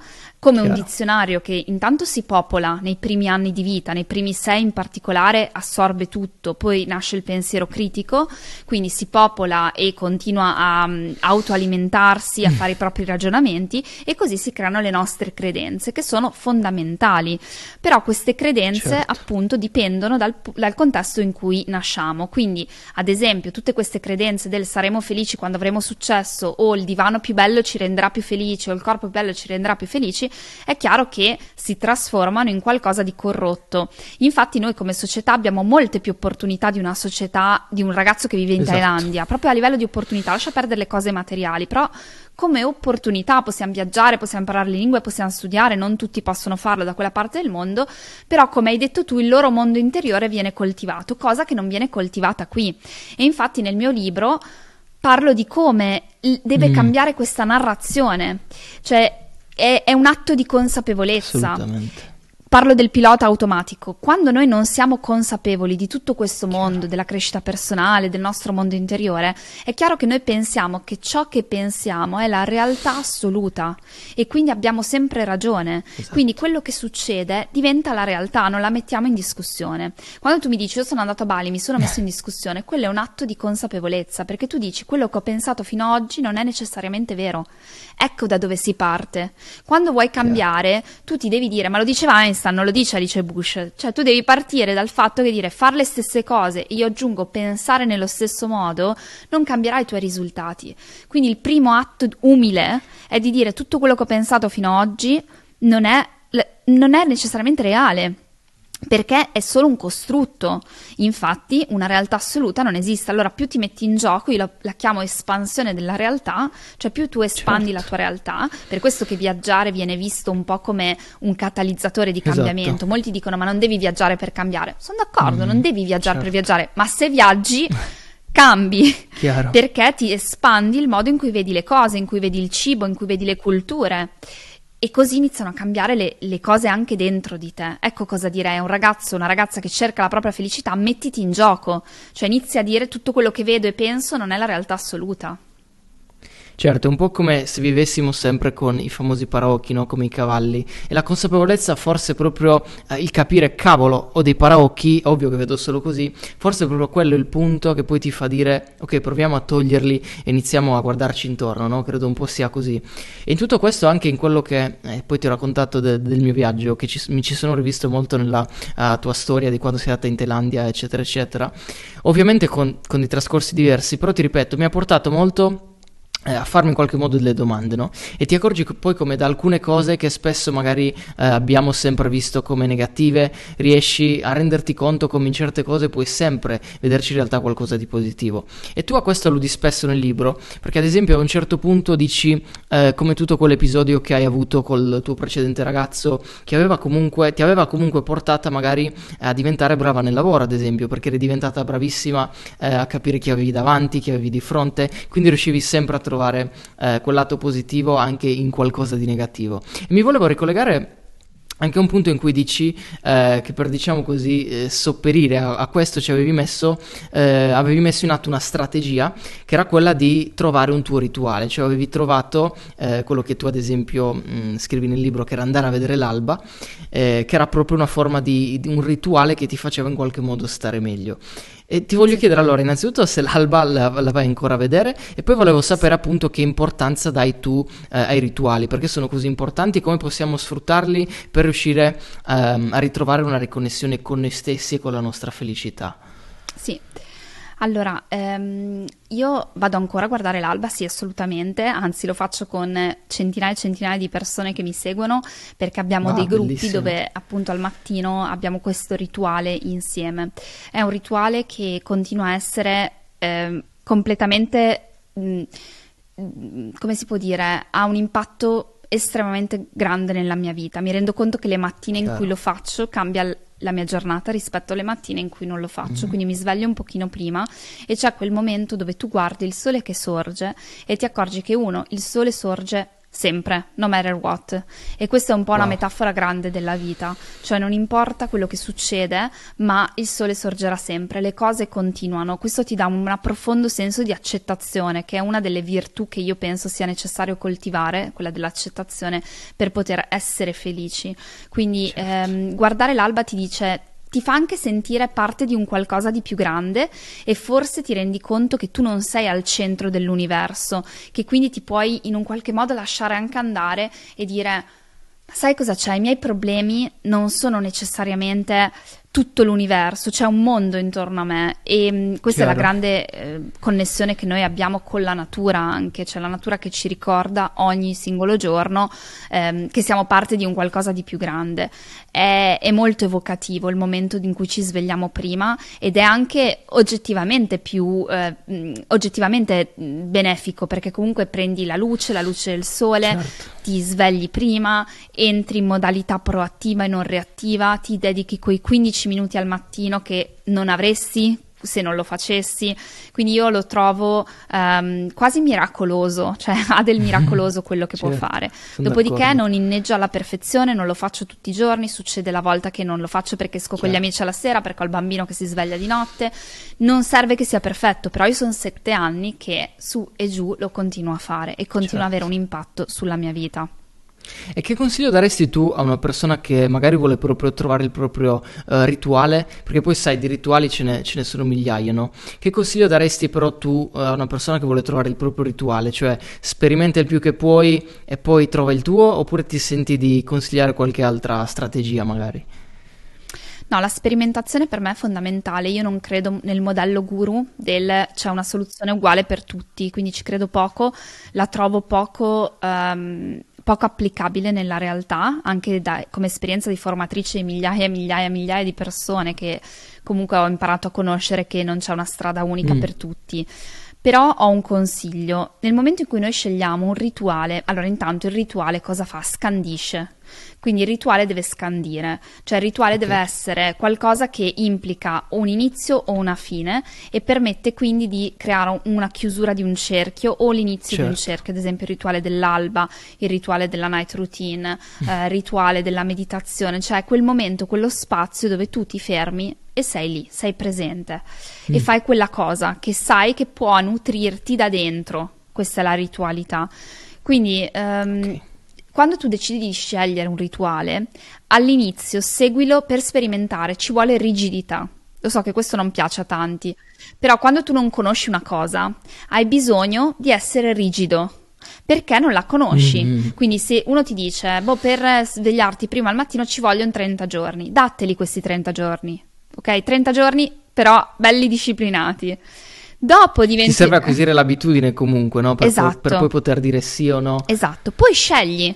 come Chiaro. un dizionario che intanto si popola nei primi anni di vita, nei primi sei in particolare assorbe tutto, poi nasce il pensiero critico, quindi si popola e continua a um, autoalimentarsi, a fare i propri ragionamenti e così si creano le nostre credenze che sono fondamentali. Però queste credenze certo. appunto dipendono dal, dal contesto in cui nasciamo, quindi ad esempio tutte queste credenze del saremo felici quando avremo successo o il divano più bello ci renderà più felici o il corpo più bello ci renderà più felici è chiaro che si trasformano in qualcosa di corrotto. Infatti noi come società abbiamo molte più opportunità di una società, di un ragazzo che vive in esatto. Thailandia, proprio a livello di opportunità, lascia perdere le cose materiali, però come opportunità possiamo viaggiare, possiamo imparare le lingue, possiamo studiare, non tutti possono farlo da quella parte del mondo, però come hai detto tu il loro mondo interiore viene coltivato, cosa che non viene coltivata qui. E infatti nel mio libro parlo di come deve mm. cambiare questa narrazione, cioè è, è un atto di consapevolezza. Parlo del pilota automatico. Quando noi non siamo consapevoli di tutto questo mondo, della crescita personale, del nostro mondo interiore, è chiaro che noi pensiamo che ciò che pensiamo è la realtà assoluta e quindi abbiamo sempre ragione. Esatto. Quindi quello che succede diventa la realtà, non la mettiamo in discussione. Quando tu mi dici io sono andato a Bali, mi sono messo in discussione, quello è un atto di consapevolezza, perché tu dici quello che ho pensato fino ad oggi non è necessariamente vero. Ecco da dove si parte. Quando vuoi cambiare, tu ti devi dire, ma lo diceva Einstein, Einstein non lo dice Alice Bush, cioè tu devi partire dal fatto che dire fare le stesse cose e io aggiungo pensare nello stesso modo non cambierà i tuoi risultati. Quindi il primo atto umile è di dire tutto quello che ho pensato fino ad oggi non è non è necessariamente reale perché è solo un costrutto. Infatti, una realtà assoluta non esiste. Allora, più ti metti in gioco, io la, la chiamo espansione della realtà, cioè più tu espandi certo. la tua realtà. Per questo che viaggiare viene visto un po' come un catalizzatore di esatto. cambiamento. Esatto. Molti dicono: Ma non devi viaggiare per cambiare. Sono d'accordo, mm, non devi viaggiare certo. per viaggiare, ma se viaggi. cambi Chiaro. perché ti espandi il modo in cui vedi le cose, in cui vedi il cibo, in cui vedi le culture e così iniziano a cambiare le, le, cose anche dentro di te. Ecco cosa direi un ragazzo, una ragazza che cerca la propria felicità, mettiti in gioco, cioè inizia a dire tutto quello che vedo e penso non è la realtà assoluta. Certo, è un po' come se vivessimo sempre con i famosi paraocchi, no? come i cavalli. E la consapevolezza forse proprio eh, il capire, cavolo, ho dei paraocchi, ovvio che vedo solo così, forse è proprio quello il punto che poi ti fa dire, ok, proviamo a toglierli e iniziamo a guardarci intorno, no? Credo un po' sia così. E in tutto questo anche in quello che eh, poi ti ho raccontato de- del mio viaggio, che ci, mi ci sono rivisto molto nella uh, tua storia di quando sei andata in Thailandia, eccetera, eccetera. Ovviamente con, con dei trascorsi diversi, però ti ripeto, mi ha portato molto a farmi in qualche modo delle domande, no? E ti accorgi poi come da alcune cose che spesso magari eh, abbiamo sempre visto come negative, riesci a renderti conto come in certe cose puoi sempre vederci in realtà qualcosa di positivo. E tu a questo alludi spesso nel libro, perché ad esempio a un certo punto dici eh, come tutto quell'episodio che hai avuto col tuo precedente ragazzo, che aveva comunque, ti aveva comunque portata magari a diventare brava nel lavoro, ad esempio, perché eri diventata bravissima eh, a capire chi avevi davanti, chi avevi di fronte, quindi riuscivi sempre a trovare trovare eh, quel lato positivo anche in qualcosa di negativo. E mi volevo ricollegare anche un punto in cui dici eh, che per diciamo così eh, sopperire a, a, questo ci avevi messo, eh, avevi messo in atto una strategia che era quella di trovare un tuo rituale, cioè avevi trovato eh, quello che tu ad esempio mh, mm, scrivi nel libro che era andare a vedere l'alba, eh, che era proprio una forma di, di un rituale che ti faceva in qualche modo stare meglio. E ti voglio chiedere allora, innanzitutto se l'alba la, la, vai ancora a vedere e poi volevo sapere appunto che importanza dai tu eh, ai rituali, perché sono così importanti come possiamo sfruttarli per riuscire ehm, a ritrovare una riconnessione con noi stessi e con la nostra felicità. Sì. Allora, ehm, io vado ancora a guardare l'alba, sì, assolutamente, anzi lo faccio con centinaia e centinaia di persone che mi seguono perché abbiamo ah, dei gruppi bellissimo. dove appunto al mattino abbiamo questo rituale insieme. È un rituale che continua a essere eh, completamente, mh, mm, come si può dire, ha un impatto estremamente grande nella mia vita. Mi rendo conto che le mattine Chiaro. in cui lo faccio cambia la mia giornata rispetto alle mattine in cui non lo faccio, mm-hmm. quindi mi sveglio un pochino prima e c'è quel momento dove tu guardi il sole che sorge e ti accorgi che uno, il sole sorge sempre, no matter what. E questa è un po' wow. una metafora grande della vita, cioè non importa quello che succede, ma il sole sorgerà sempre, le cose continuano. Questo ti dà un profondo senso di accettazione, che è una delle virtù che io penso sia necessario coltivare, quella dell'accettazione, per poter essere felici. Quindi certo. ehm, guardare l'alba ti dice ti fa anche sentire parte di un qualcosa di più grande e forse ti rendi conto che tu non sei al centro dell'universo, che quindi ti puoi in un qualche modo lasciare anche andare e dire sai cosa c'è? I miei problemi non sono necessariamente tutto l'universo, c'è un mondo intorno a me e mm, questa Chiaro. è la grande eh, connessione che noi abbiamo con la natura anche, cioè la natura che ci ricorda ogni singolo giorno ehm, che siamo parte di un qualcosa di più grande. È, è, molto evocativo il momento in cui ci svegliamo prima ed è anche oggettivamente più eh, mm, oggettivamente mm, benefico perché comunque prendi la luce, la luce del sole, certo. ti svegli prima, entri in modalità proattiva e non reattiva, ti dedichi quei 15 10 minuti al mattino che non avresti se non lo facessi. Quindi io lo trovo um, quasi miracoloso, cioè ha del miracoloso quello che certo, può fare. Dopodiché d'accordo. non inneggia alla perfezione, non lo faccio tutti i giorni, succede la volta che non lo faccio perché esco certo. con gli certo. amici alla sera, perché ho il bambino che si sveglia di notte. Non serve che sia perfetto, però io sono sette anni che su e giù lo continuo a fare e continua certo. ad avere un impatto sulla mia vita. E che consiglio daresti tu a una persona che magari vuole proprio trovare il proprio uh, rituale? Perché poi sai, di rituali ce ne, ce ne, sono migliaia, no? Che consiglio daresti però tu uh, a una persona che vuole trovare il proprio rituale? Cioè, sperimenta il più che puoi e poi trova il tuo, oppure ti senti di consigliare qualche altra strategia magari? No, la sperimentazione per me è fondamentale. Io non credo nel modello guru del c'è una soluzione uguale per tutti, quindi ci credo poco, la trovo poco um, poco applicabile nella realtà, anche da, come esperienza di formatrice di migliaia e migliaia e migliaia di persone che comunque ho imparato a conoscere che non c'è una strada unica mm. per tutti. Però ho un consiglio, nel momento in cui noi scegliamo un rituale, allora intanto il rituale cosa fa? Scandisce. Quindi il rituale deve scandire, cioè il rituale okay. deve essere qualcosa che implica un inizio o una fine e permette quindi di creare una chiusura di un cerchio o l'inizio certo. di un certo. cerchio, ad esempio il rituale dell'alba, il rituale della night routine, mm. eh, il rituale della meditazione, cioè quel momento, quello spazio dove tu ti fermi e sei lì, sei presente mm. e fai quella cosa che sai che può nutrirti da dentro. Questa è la ritualità. Quindi um, okay quando tu decidi di scegliere un rituale, all'inizio seguilo per sperimentare, ci vuole rigidità. Lo so che questo non piace a tanti, però quando tu non conosci una cosa, hai bisogno di essere rigido, perché non la conosci. Mm-hmm. Quindi se uno ti dice, boh, per svegliarti prima al mattino ci vogliono 30 giorni, datteli questi 30 giorni, ok? 30 giorni però belli disciplinati. Dopo diventi... Ti serve acquisire l'abitudine comunque, no? Per, esatto. po- per poi poter dire sì o no. Esatto, poi scegli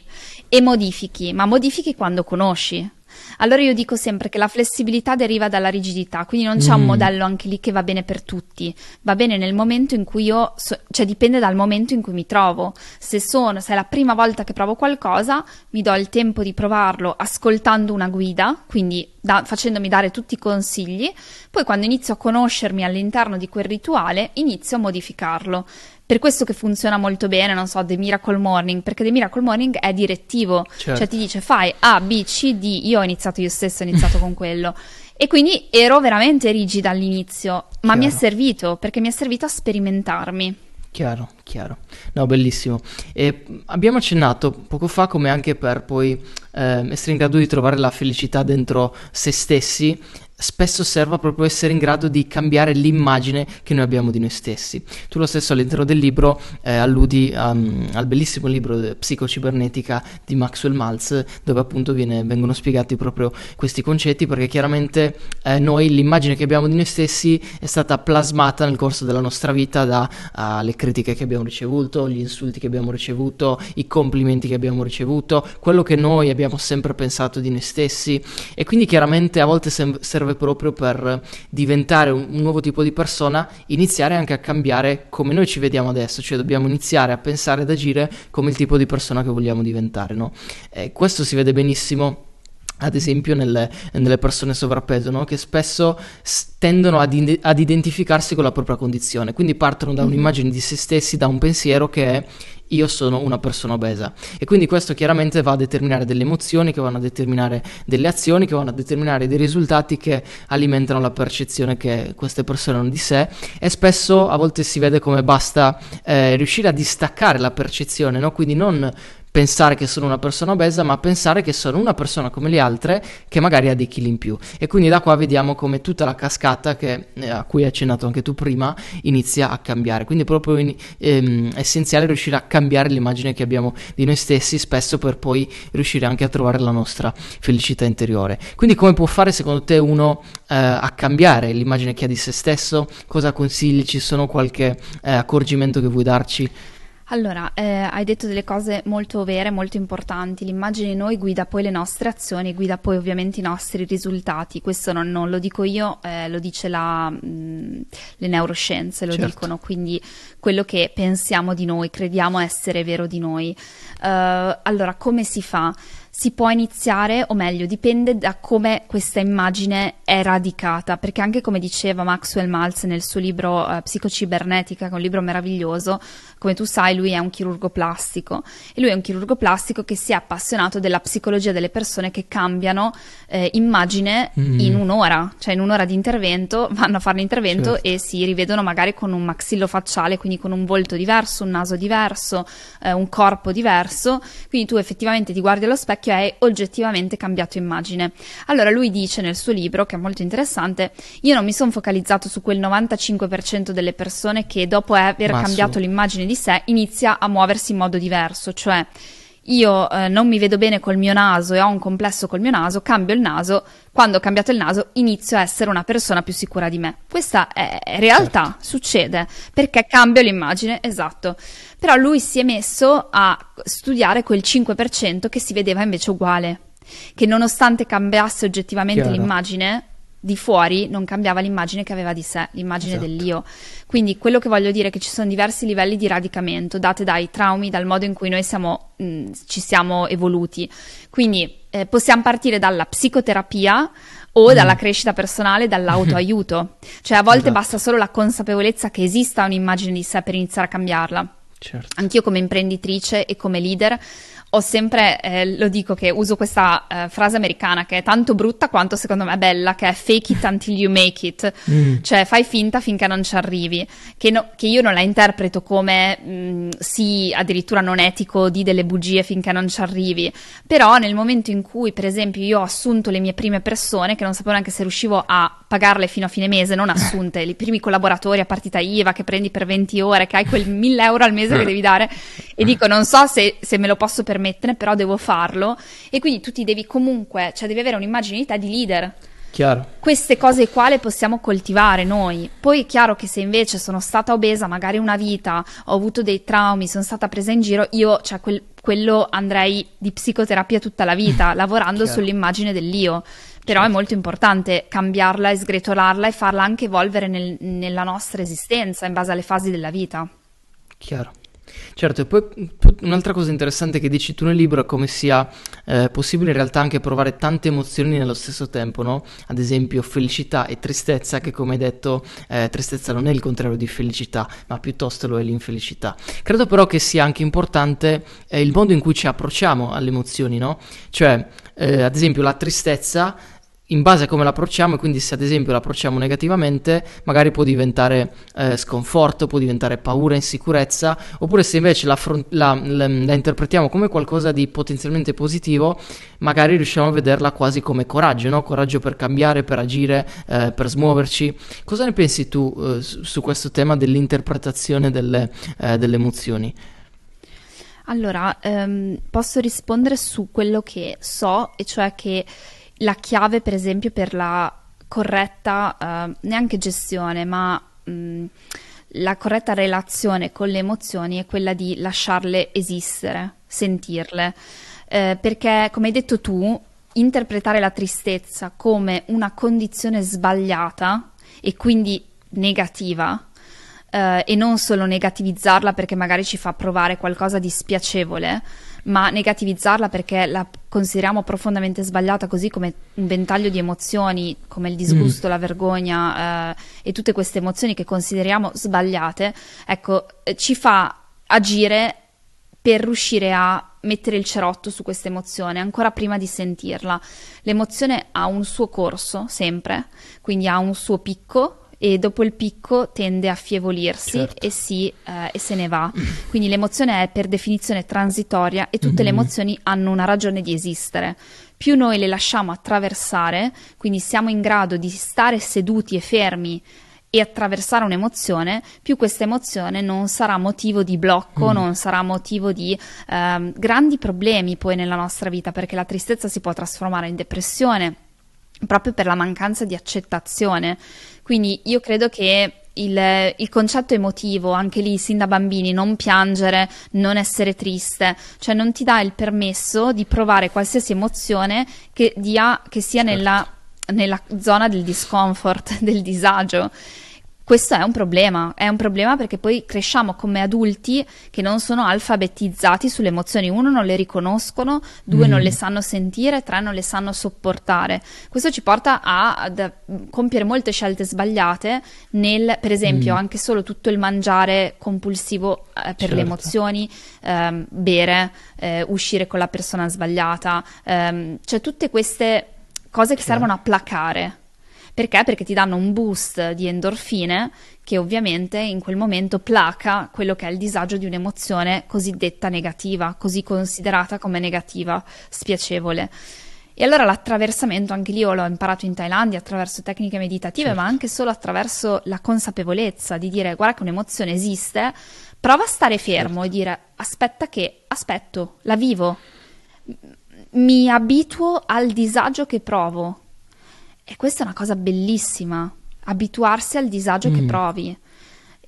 e modifichi, ma modifichi quando conosci. Allora io dico sempre che la flessibilità deriva dalla rigidità, quindi non c'è mm. un modello anche lì che va bene per tutti, va bene nel momento in cui io, so- cioè dipende dal momento in cui mi trovo. Se sono, se è la prima volta che provo qualcosa, mi do il tempo di provarlo ascoltando una guida, quindi da- facendomi dare tutti i consigli, poi quando inizio a conoscermi all'interno di quel rituale, inizio a modificarlo. Per questo che funziona molto bene, non so, The Miracle Morning, perché The Miracle Morning è direttivo, certo. cioè ti dice fai A, B, C, D, io ho iniziato io stesso, ho iniziato con quello. E quindi ero veramente rigida all'inizio, ma chiaro. mi è servito, perché mi è servito a sperimentarmi. Chiaro, chiaro. No, bellissimo. E abbiamo accennato poco fa come anche per poi eh, essere in grado di trovare la felicità dentro se stessi, spesso serva proprio essere in grado di cambiare l'immagine che noi abbiamo di noi stessi. Tu lo stesso all'interno del libro eh, alludi um, al bellissimo libro Psicocibernetica di Maxwell Maltz, dove appunto viene, vengono spiegati proprio questi concetti, perché chiaramente eh, noi l'immagine che abbiamo di noi stessi è stata plasmata nel corso della nostra vita dalle uh, critiche che abbiamo ricevuto, gli insulti che abbiamo ricevuto, i complimenti che abbiamo ricevuto, quello che noi abbiamo sempre pensato di noi stessi e quindi chiaramente a volte sem- serve serve proprio per diventare un, un, nuovo tipo di persona, iniziare anche a cambiare come noi ci vediamo adesso, cioè dobbiamo iniziare a pensare ed agire come il tipo di persona che vogliamo diventare, no? E questo si vede benissimo ad esempio nelle, nelle persone sovrappeso, no? che spesso tendono ad, in, ad, identificarsi con la propria condizione, quindi partono da un'immagine di se stessi, da un pensiero che è io sono una persona obesa e quindi questo chiaramente va a determinare delle emozioni che vanno a determinare delle azioni che vanno a determinare dei risultati che alimentano la percezione che queste persone hanno di sé e spesso a volte si vede come basta eh, riuscire a distaccare la percezione, no? quindi non pensare che sono una persona obesa, ma pensare che sono una persona come le altre che magari ha dei chili in più. E quindi da qua vediamo come tutta la cascata che, eh, a cui hai accennato anche tu prima inizia a cambiare. Quindi è proprio in, ehm, essenziale riuscire a cambiare l'immagine che abbiamo di noi stessi, spesso per poi riuscire anche a trovare la nostra felicità interiore. Quindi come può fare secondo te uno eh, a cambiare l'immagine che ha di se stesso? Cosa consigli? Ci sono qualche eh, accorgimento che vuoi darci? Allora, eh, hai detto delle cose molto vere, molto importanti. L'immagine di noi guida poi le nostre azioni, guida poi ovviamente i nostri risultati. Questo non, non lo dico io, eh, lo dice la, mh, mm, le neuroscienze, lo certo. dicono. Quindi quello che pensiamo di noi, crediamo essere vero di noi. Uh, allora, come si fa? si può iniziare, o meglio, dipende da come questa immagine è radicata, perché anche come diceva Maxwell Maltz nel suo libro uh, Psicocibernetica, che è un libro meraviglioso, come tu sai lui è un chirurgo plastico e lui è un chirurgo plastico che si è appassionato della psicologia delle persone che cambiano eh, immagine mm. in un'ora, cioè in un'ora di intervento vanno a fare l'intervento certo. e si rivedono magari con un maxillo facciale, quindi con un volto diverso, un naso diverso, eh, un corpo diverso, quindi tu effettivamente ti guardi allo specchio che hai oggettivamente cambiato immagine. Allora lui dice nel suo libro, che è molto interessante, io non mi sono focalizzato su quel 95% delle persone che dopo aver Ma cambiato l'immagine di sé inizia a muoversi in modo diverso, cioè io eh, non mi vedo bene col mio naso e ho un complesso col mio naso, cambio il naso, quando ho cambiato il naso inizio a essere una persona più sicura di me. Questa è, realtà, certo. succede, perché cambio l'immagine, esatto. Però lui si è messo a studiare quel 5% che si vedeva invece uguale, che nonostante cambiasse oggettivamente Chiaro. l'immagine, di fuori non cambiava l'immagine che aveva di sé, l'immagine esatto. dell'io. Quindi quello che voglio dire è che ci sono diversi livelli di radicamento date dai traumi, dal modo in cui noi siamo, mh, ci siamo evoluti. Quindi eh, possiamo partire dalla psicoterapia o mm. dalla crescita personale, dall'autoaiuto. cioè a volte esatto. basta solo la consapevolezza che esista un'immagine di sé per iniziare a cambiarla. Certo. Anch'io come imprenditrice e come leader ho sempre, eh, lo dico che uso questa eh, frase americana che è tanto brutta quanto secondo me bella, che è fake it until you make it, mm. cioè fai finta finché non ci arrivi, che, no, che io non la interpreto come mh, mm, sì, addirittura non etico, di delle bugie finché non ci arrivi, però nel momento in cui per esempio io ho assunto le mie prime persone, che non sapevo neanche se riuscivo a pagarle fino a fine mese, non assunte, i primi collaboratori a partita IVA che prendi per 20 ore, che hai quel 1000 euro al mese che devi dare, e dico non so se, se me lo posso permettere, permettere, però devo farlo e quindi tu ti devi comunque, cioè devi avere un'immagine di te di leader. Chiaro. Queste cose qua le possiamo coltivare noi. Poi è chiaro che se invece sono stata obesa magari una vita, ho avuto dei traumi, sono stata presa in giro, io, cioè quel, quello andrei di psicoterapia tutta la vita, lavorando chiaro. sull'immagine dell'io. Però certo. è molto importante cambiarla e sgretolarla e farla anche evolvere nel, nella nostra esistenza in base alle fasi della vita. Chiaro. Certo, e poi un'altra cosa interessante che dici tu nel libro è come sia eh, possibile in realtà anche provare tante emozioni nello stesso tempo, no? Ad esempio felicità e tristezza, che come hai detto eh, tristezza non è il contrario di felicità, ma piuttosto lo è l'infelicità. Credo però che sia anche importante eh, il modo in cui ci approcciamo alle emozioni, no? Cioè, eh, ad esempio la tristezza in base a come l'approcciamo e quindi se ad esempio l'approcciamo negativamente magari può diventare eh, sconforto, può diventare paura, insicurezza oppure se invece la, la, la, la, interpretiamo come qualcosa di potenzialmente positivo magari riusciamo a vederla quasi come coraggio, no? coraggio per cambiare, per agire, eh, per smuoverci. Cosa ne pensi tu eh, su, questo tema dell'interpretazione delle, eh, delle emozioni? Allora, ehm, posso rispondere su quello che so, e cioè che la chiave, per esempio, per la corretta, eh, neanche gestione, ma mh, mm, la corretta relazione con le emozioni è quella di lasciarle esistere, sentirle. Eh, perché, come hai detto tu, interpretare la tristezza come una condizione sbagliata e quindi negativa eh, e non solo negativizzarla perché magari ci fa provare qualcosa di spiacevole, ma negativizzarla perché la consideriamo profondamente sbagliata, così come un ventaglio di emozioni come il disgusto, mm. la vergogna eh, e tutte queste emozioni che consideriamo sbagliate, ecco, eh, ci fa agire per riuscire a mettere il cerotto su questa emozione ancora prima di sentirla. L'emozione ha un suo corso sempre, quindi ha un suo picco e dopo il picco tende a affievolirsi certo. e, si, eh, e, se ne va. Quindi l'emozione è per definizione transitoria e tutte mm-hmm. le emozioni hanno una ragione di esistere. Più noi le lasciamo attraversare, quindi siamo in grado di stare seduti e fermi e attraversare un'emozione, più questa emozione non sarà motivo di blocco, mm. non sarà motivo di eh, grandi problemi poi nella nostra vita, perché la tristezza si può trasformare in depressione proprio per la mancanza di accettazione. Quindi io credo che il, il, concetto emotivo, anche lì sin da bambini, non piangere, non essere triste, cioè non ti dà il permesso di provare qualsiasi emozione che, dia, che sia certo. nella, nella zona del discomfort, del disagio. Questo è un problema, è un problema perché poi cresciamo come adulti che non sono alfabetizzati sulle emozioni, uno non le riconoscono, due mm. non le sanno sentire, tre non le sanno sopportare. Questo ci porta a, a compiere molte scelte sbagliate nel, per esempio, mm. anche solo tutto il mangiare compulsivo eh, per certo. le emozioni, ehm, bere, eh, uscire con la persona sbagliata, ehm, cioè tutte queste cose che certo. servono a placare perché? Perché ti danno un boost di endorfine che ovviamente in quel momento placa quello che è il disagio di un'emozione cosiddetta negativa, così considerata come negativa, spiacevole. E allora l'attraversamento, anche lì io l'ho imparato in Thailandia attraverso tecniche meditative, certo. ma anche solo attraverso la consapevolezza di dire guarda che un'emozione esiste, Prova a stare fermo certo. e dire aspetta che, aspetto, la vivo, mi abituo al disagio che provo. E questa è una cosa bellissima, abituarsi al disagio mm. che provi.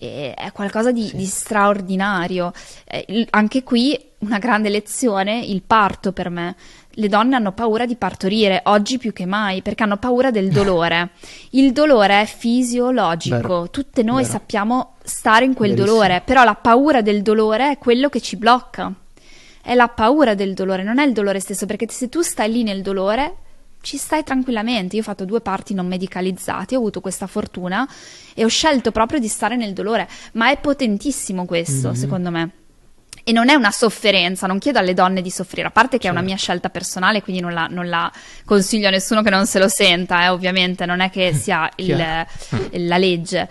E è qualcosa di, sì. di straordinario. Eh, anche qui una grande lezione, il parto per me le donne hanno paura di partorire, oggi più che mai, perché hanno paura del dolore. Il dolore è fisiologico, Vero. tutte noi Vero. sappiamo stare in quel Verissimo. dolore, però la paura del dolore è quello che ci blocca. È la paura del dolore, non è il dolore stesso, perché se tu stai lì nel dolore, ci stai tranquillamente. Io ho fatto due parti non medicalizzati, ho avuto questa fortuna e ho scelto proprio di stare nel dolore, ma è potentissimo questo, mm-hmm. secondo me. E non è una sofferenza, non chiedo alle donne di soffrire, a parte che certo. è una certo. mia scelta personale, quindi non la, non la, consiglio a nessuno che non se lo senta, eh, ovviamente, non è che sia il, la legge.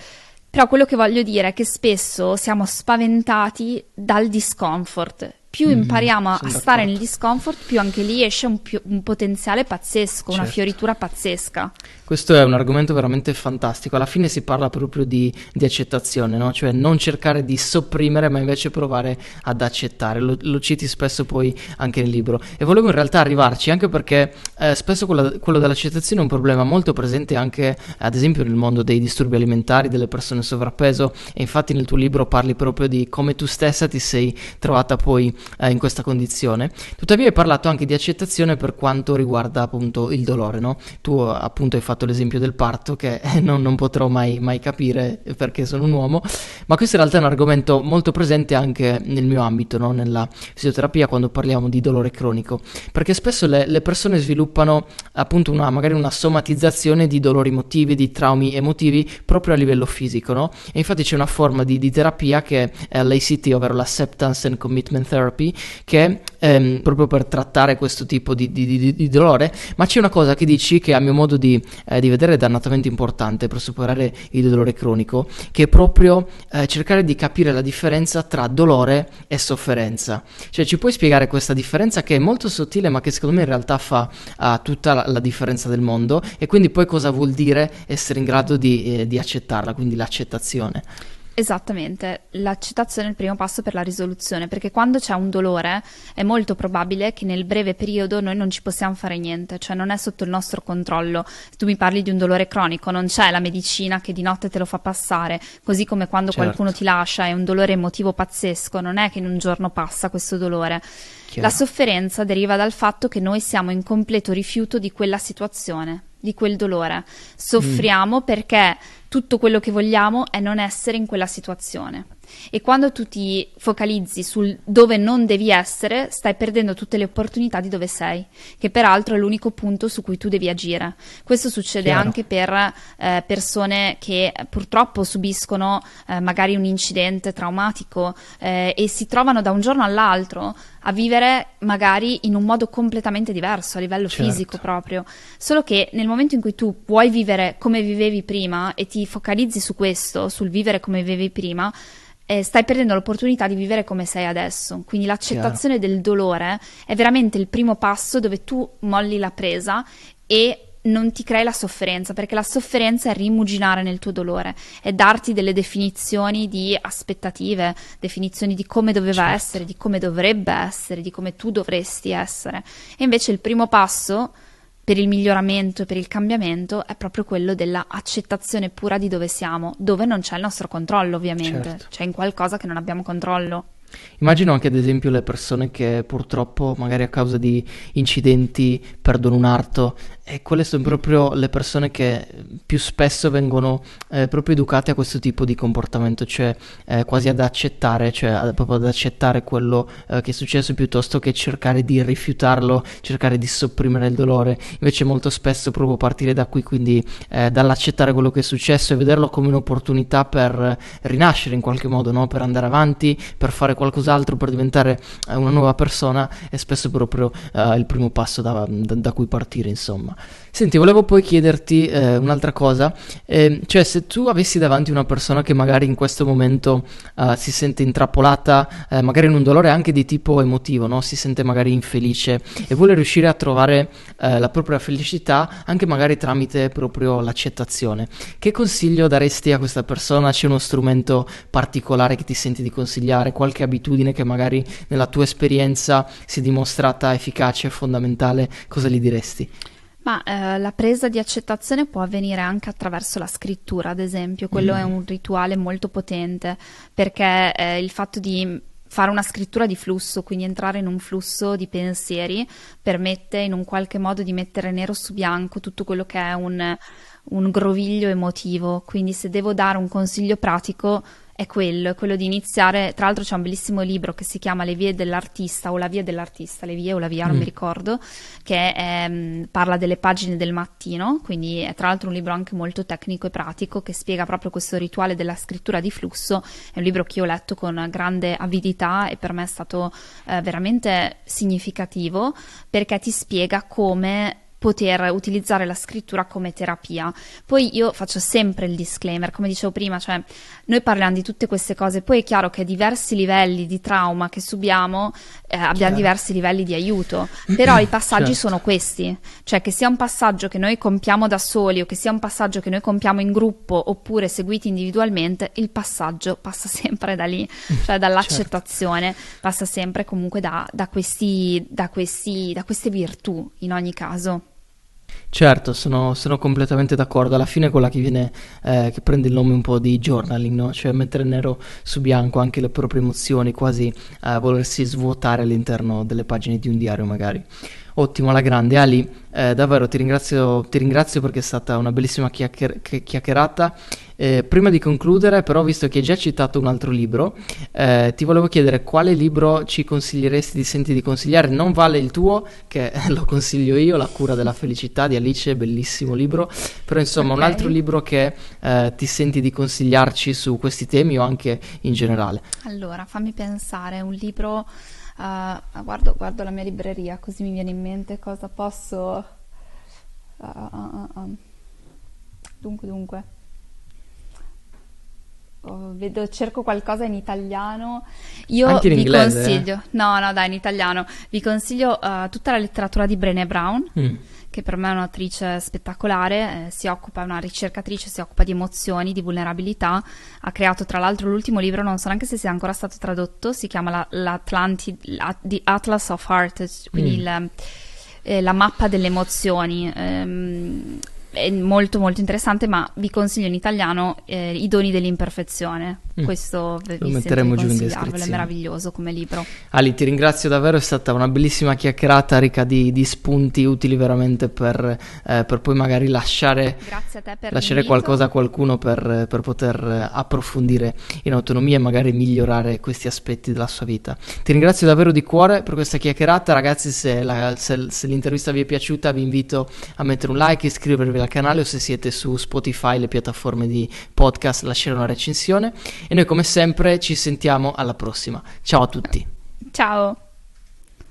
Però quello che voglio dire è che spesso siamo spaventati dal discomfort più mm, impariamo a stare nel discomfort, più anche lì esce un, più, un potenziale pazzesco, certo. una fioritura pazzesca. Questo è un argomento veramente fantastico. Alla fine si parla proprio di, di accettazione, no? cioè non cercare di sopprimere, ma invece provare ad accettare. Lo, lo, citi spesso poi anche nel libro. E volevo in realtà arrivarci anche perché eh, spesso quello, quello, dell'accettazione è un problema molto presente anche, ad esempio, nel mondo dei disturbi alimentari, delle persone sovrappeso. E infatti nel tuo libro parli proprio di come tu stessa ti sei trovata poi eh, in questa condizione. Tuttavia hai parlato anche di accettazione per quanto riguarda appunto il dolore, no? Tu appunto hai fatto l'esempio del parto che non, non potrò mai, mai, capire perché sono un uomo, ma questo in realtà è un argomento molto presente anche nel mio ambito, no? nella fisioterapia quando parliamo di dolore cronico, perché spesso le, le persone sviluppano appunto una, magari una somatizzazione di dolori emotivi, di traumi emotivi proprio a livello fisico, no? E infatti c'è una forma di, di terapia che è l'ACT, ovvero l'Acceptance and Commitment Therapy, therapy che ehm, proprio per trattare questo tipo di, di, di, di, dolore, ma c'è una cosa che dici che a mio modo di, eh, vedere è dannatamente importante per superare il dolore cronico, che è proprio eh, cercare di capire la differenza tra dolore e sofferenza. Cioè ci puoi spiegare questa differenza che è molto sottile ma che secondo me in realtà fa uh, tutta la, la, differenza del mondo e quindi poi cosa vuol dire essere in grado di, eh, di accettarla, quindi l'accettazione. Esattamente, l'accettazione è il primo passo per la risoluzione, perché quando c'è un dolore è molto probabile che nel breve periodo noi non ci possiamo fare niente, cioè non è sotto il nostro controllo. Se tu mi parli di un dolore cronico, non c'è la medicina che di notte te lo fa passare, così come quando certo. qualcuno ti lascia è un dolore emotivo pazzesco, non è che in un giorno passa questo dolore. Chiaro. La sofferenza deriva dal fatto che noi siamo in completo rifiuto di quella situazione, di quel dolore. Soffriamo mm. perché tutto quello che vogliamo è non essere in quella situazione. E quando tu ti focalizzi sul dove non devi essere, stai perdendo tutte le opportunità di dove sei, che peraltro è l'unico punto su cui tu devi agire. Questo succede Chiaro. anche per eh, persone che purtroppo subiscono eh, magari un incidente traumatico eh, e si trovano da un giorno all'altro a vivere magari in un modo completamente diverso a livello certo. fisico proprio. Solo che nel momento in cui tu vuoi vivere come vivevi prima e ti focalizzi su questo, sul vivere come vivevi prima, eh, stai perdendo l'opportunità di vivere come sei adesso. Quindi l'accettazione Chiaro. del dolore è veramente il primo passo dove tu molli la presa e non ti crei la sofferenza, perché la sofferenza è rimuginare nel tuo dolore, è darti delle definizioni di aspettative, definizioni di come doveva certo. essere, di come dovrebbe essere, di come tu dovresti essere. E invece il primo passo per il miglioramento e per il cambiamento è proprio quello dell'accettazione pura di dove siamo, dove non c'è il nostro controllo, ovviamente, certo. c'è in qualcosa che non abbiamo controllo. Immagino anche ad esempio le persone che purtroppo magari a causa di incidenti perdono un arto e quelle sono proprio le persone che più spesso vengono eh, proprio educate a questo tipo di comportamento, cioè eh, quasi ad accettare, cioè ad, proprio ad accettare quello eh, che è successo piuttosto che cercare di rifiutarlo, cercare di sopprimere il dolore. Invece molto spesso proprio partire da qui, quindi eh, dall'accettare quello che è successo e vederlo come un'opportunità per rinascere in qualche modo, no? per andare avanti, per fare qualcos'altro, per diventare eh, una nuova persona, è spesso proprio eh, il primo passo da, da, da cui partire, insomma. Senti, volevo poi chiederti eh, un'altra cosa, eh, cioè se tu avessi davanti una persona che magari in questo momento uh, si sente intrappolata, eh, magari in un dolore anche di tipo emotivo, no? si sente magari infelice e vuole riuscire a trovare eh, la propria felicità anche magari tramite proprio l'accettazione, che consiglio daresti a questa persona? C'è uno strumento particolare che ti senti di consigliare, qualche abitudine che magari nella tua esperienza si è dimostrata efficace e fondamentale, cosa gli diresti? Ma eh, la presa di accettazione può avvenire anche attraverso la scrittura, ad esempio, quello mm. è un rituale molto potente perché eh, il fatto di fare una scrittura di flusso, quindi entrare in un flusso di pensieri, permette in un qualche modo di mettere nero su bianco tutto quello che è un, un groviglio emotivo. Quindi se devo dare un consiglio pratico, è quello, è quello di iniziare. Tra l'altro c'è un bellissimo libro che si chiama Le vie dell'artista o La via dell'artista, Le vie o La via, mm. non mi ricordo, che è, mm, parla delle pagine del mattino, quindi è tra l'altro un libro anche molto tecnico e pratico che spiega proprio questo rituale della scrittura di flusso. È un libro che io ho letto con grande avidità e per me è stato eh, veramente significativo perché ti spiega come poter utilizzare la scrittura come terapia. Poi io faccio sempre il disclaimer, come dicevo prima, cioè noi parliamo di tutte queste cose, poi è chiaro che diversi livelli di trauma che subiamo eh, abbiamo certo. diversi livelli di aiuto, però i passaggi certo. sono questi, cioè che sia un passaggio che noi compiamo da soli o che sia un passaggio che noi compiamo in gruppo oppure seguiti individualmente, il passaggio passa sempre da lì, cioè dall'accettazione, certo. passa sempre comunque da, da, questi, da, questi, da queste virtù in ogni caso. Certo, sono, sono, completamente d'accordo. Alla fine è quella che viene, eh, che prende il nome un po' di journaling, no? Cioè mettere nero su bianco anche le proprie emozioni, quasi eh, volersi svuotare all'interno delle pagine di un diario magari. Ottimo, alla grande. Ali, eh, davvero ti ringrazio, ti ringrazio, perché è stata una bellissima chiacchier- chiacchierata. Eh, prima di concludere, però, visto che hai già citato un altro libro, eh, ti volevo chiedere quale libro ci consiglieresti, ti senti di consigliare? Non vale il tuo, che lo consiglio io, La cura della felicità di Alice, bellissimo libro, però insomma okay. un altro libro che eh, ti senti di consigliarci su questi temi o anche in generale. Allora, fammi pensare, un libro... Uh, guardo, guardo, la mia libreria così mi viene in mente cosa posso... Uh, uh, dunque, dunque. Oh, vedo, cerco qualcosa in italiano. Io Anche in vi inglese, consiglio, eh? no, no, dai, in italiano. Vi consiglio tutta la letteratura di Brené Brown. Mm che per me è un'attrice spettacolare, eh, si occupa, è una ricercatrice, si occupa di emozioni, di vulnerabilità, ha creato tra l'altro l'ultimo libro, non so neanche se sia ancora stato tradotto, si chiama la, The Atlas of Heart, quindi mm. il, eh, la mappa delle emozioni. Ehm, è molto molto interessante, ma vi consiglio in italiano eh, I doni dell'imperfezione. Mm. Questo lo metteremo giù in descrizione. È meraviglioso come libro. Ali, ti ringrazio davvero, è stata una bellissima chiacchierata ricca di, di spunti utili veramente per, eh, per poi magari lasciare, lasciare qualcosa a qualcuno per, per, poter approfondire in autonomia e magari migliorare questi aspetti della sua vita. Ti ringrazio davvero di cuore per questa chiacchierata, ragazzi, se, la, se, se l'intervista vi è piaciuta vi invito a mettere un like, iscrivervi al canale o se siete su Spotify, le piattaforme di podcast, lasciare una recensione e noi come sempre ci sentiamo alla prossima. Ciao a tutti. Ciao.